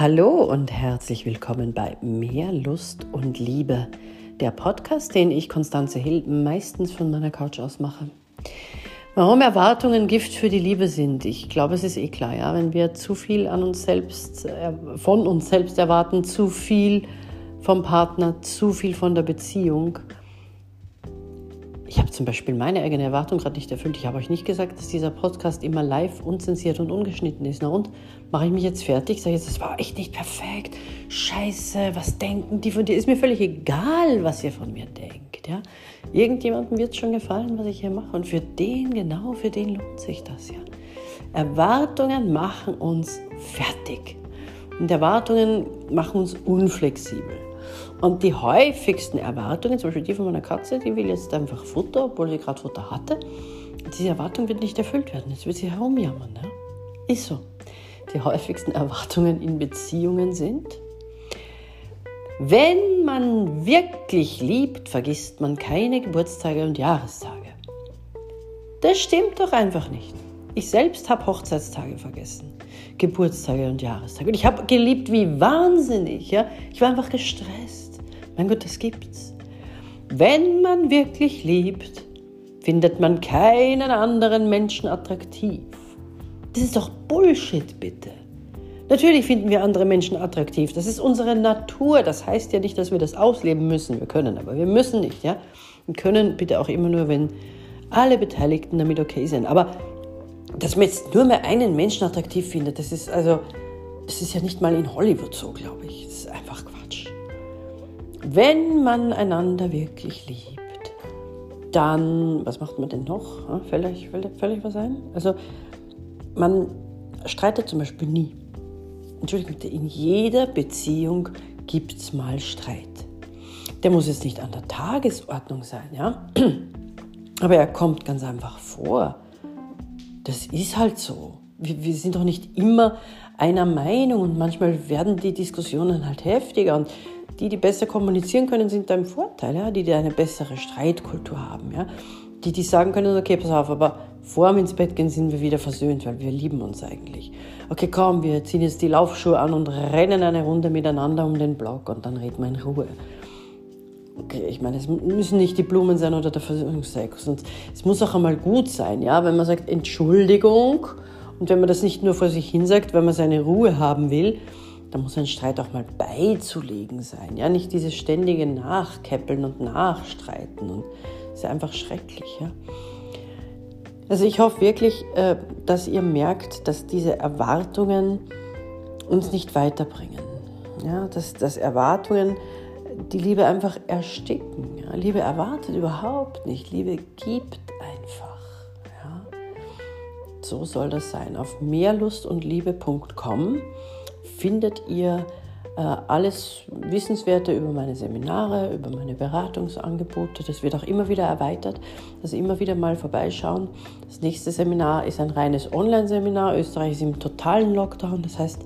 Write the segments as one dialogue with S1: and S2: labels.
S1: Hallo und herzlich willkommen bei Mehr Lust und Liebe, der Podcast, den ich Konstanze Hill meistens von meiner Couch aus mache. Warum Erwartungen Gift für die Liebe sind, ich glaube, es ist eh klar, ja, wenn wir zu viel an uns selbst, äh, von uns selbst erwarten, zu viel vom Partner, zu viel von der Beziehung, ich habe zum Beispiel meine eigene Erwartung gerade nicht erfüllt. Ich habe euch nicht gesagt, dass dieser Podcast immer live, unzensiert und ungeschnitten ist. Na und? Mache ich mich jetzt fertig? Sage jetzt, das war echt nicht perfekt. Scheiße, was denken die von dir? Ist mir völlig egal, was ihr von mir denkt. Ja? Irgendjemandem wird es schon gefallen, was ich hier mache. Und für den, genau für den lohnt sich das ja. Erwartungen machen uns fertig. Und Erwartungen machen uns unflexibel. Und die häufigsten Erwartungen, zum Beispiel die von meiner Katze, die will jetzt einfach Futter, obwohl sie gerade Futter hatte. Diese Erwartung wird nicht erfüllt werden. Jetzt wird sie herumjammern. Ja? Ist so. Die häufigsten Erwartungen in Beziehungen sind, wenn man wirklich liebt, vergisst man keine Geburtstage und Jahrestage. Das stimmt doch einfach nicht. Ich selbst habe Hochzeitstage vergessen, Geburtstage und Jahrestage. Und ich habe geliebt wie wahnsinnig. Ja? Ich war einfach gestresst. Mein Gott, das gibt's. Wenn man wirklich liebt, findet man keinen anderen Menschen attraktiv. Das ist doch Bullshit, bitte. Natürlich finden wir andere Menschen attraktiv. Das ist unsere Natur. Das heißt ja nicht, dass wir das ausleben müssen. Wir können, aber wir müssen nicht. Ja? Wir können bitte auch immer nur, wenn alle Beteiligten damit okay sind. Aber dass man jetzt nur mehr einen Menschen attraktiv findet, das ist also, das ist ja nicht mal in Hollywood so, glaube ich. Das ist einfach Quatsch. Wenn man einander wirklich liebt, dann, was macht man denn noch? Fällt euch, fällt, was ein? Also, man streitet zum Beispiel nie. Entschuldigung, in jeder Beziehung gibt es mal Streit. Der muss jetzt nicht an der Tagesordnung sein, ja? Aber er kommt ganz einfach vor. Das ist halt so. Wir, wir sind doch nicht immer einer Meinung und manchmal werden die Diskussionen halt heftiger und die, die besser kommunizieren können, sind da im Vorteil, ja? die, die eine bessere Streitkultur haben. Ja? Die, die sagen können, okay, pass auf, aber vor dem ins Bett gehen sind wir wieder versöhnt, weil wir lieben uns eigentlich. Okay, komm, wir ziehen jetzt die Laufschuhe an und rennen eine Runde miteinander um den Block und dann reden wir in Ruhe. Okay, ich meine, es müssen nicht die Blumen sein oder der Versöhnungsex. Und es muss auch einmal gut sein, ja, wenn man sagt Entschuldigung und wenn man das nicht nur vor sich hin sagt, wenn man seine Ruhe haben will, da muss ein Streit auch mal beizulegen sein. Ja, nicht dieses ständige Nachkäppeln und Nachstreiten. Und das ist einfach schrecklich. Ja. Also ich hoffe wirklich, äh, dass ihr merkt, dass diese Erwartungen uns nicht weiterbringen. Ja, dass, dass Erwartungen die Liebe einfach ersticken. Ja. Liebe erwartet überhaupt nicht. Liebe gibt einfach. Ja. So soll das sein. Auf mehrlustundliebe.com findet ihr äh, alles Wissenswerte über meine Seminare, über meine Beratungsangebote. Das wird auch immer wieder erweitert, also immer wieder mal vorbeischauen. Das nächste Seminar ist ein reines Online-Seminar. Österreich ist im totalen Lockdown. Das heißt,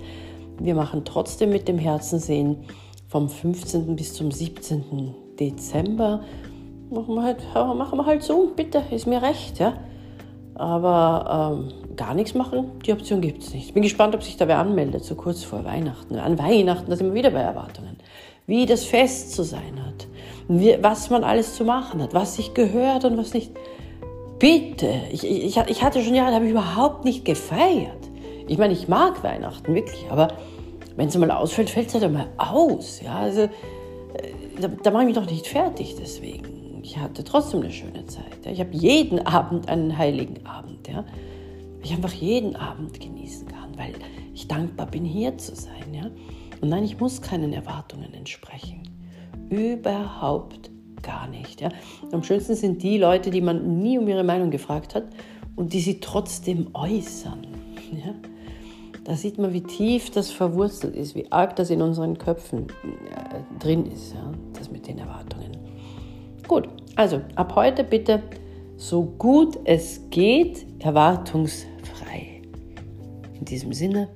S1: wir machen trotzdem mit dem Herzen sehen vom 15. bis zum 17. Dezember. Machen wir halt, machen wir halt so, bitte, ist mir recht, ja. Aber ähm, gar nichts machen, die Option gibt es nicht. Ich bin gespannt, ob sich da wer anmeldet, so kurz vor Weihnachten. An Weihnachten, da sind wir wieder bei Erwartungen. Wie das Fest zu sein hat, wie, was man alles zu machen hat, was sich gehört und was nicht. Bitte, ich, ich, ich hatte schon Jahre, da habe ich überhaupt nicht gefeiert. Ich meine, ich mag Weihnachten wirklich, aber wenn es mal ausfällt, fällt es halt einmal aus. Ja? Also, äh, da, da mache ich mich doch nicht fertig deswegen ich hatte trotzdem eine schöne Zeit. Ja. Ich habe jeden Abend einen heiligen Abend. Ja. Ich einfach jeden Abend genießen kann, weil ich dankbar bin, hier zu sein. Ja. Und nein, ich muss keinen Erwartungen entsprechen. Überhaupt gar nicht. Ja. Am schönsten sind die Leute, die man nie um ihre Meinung gefragt hat und die sie trotzdem äußern. Ja. Da sieht man, wie tief das verwurzelt ist, wie arg das in unseren Köpfen äh, drin ist, ja, das mit den Erwartungen. Gut, also ab heute bitte so gut es geht erwartungsfrei. In diesem Sinne,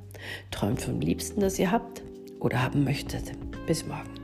S1: träumt vom Liebsten, das ihr habt oder haben möchtet. Bis morgen.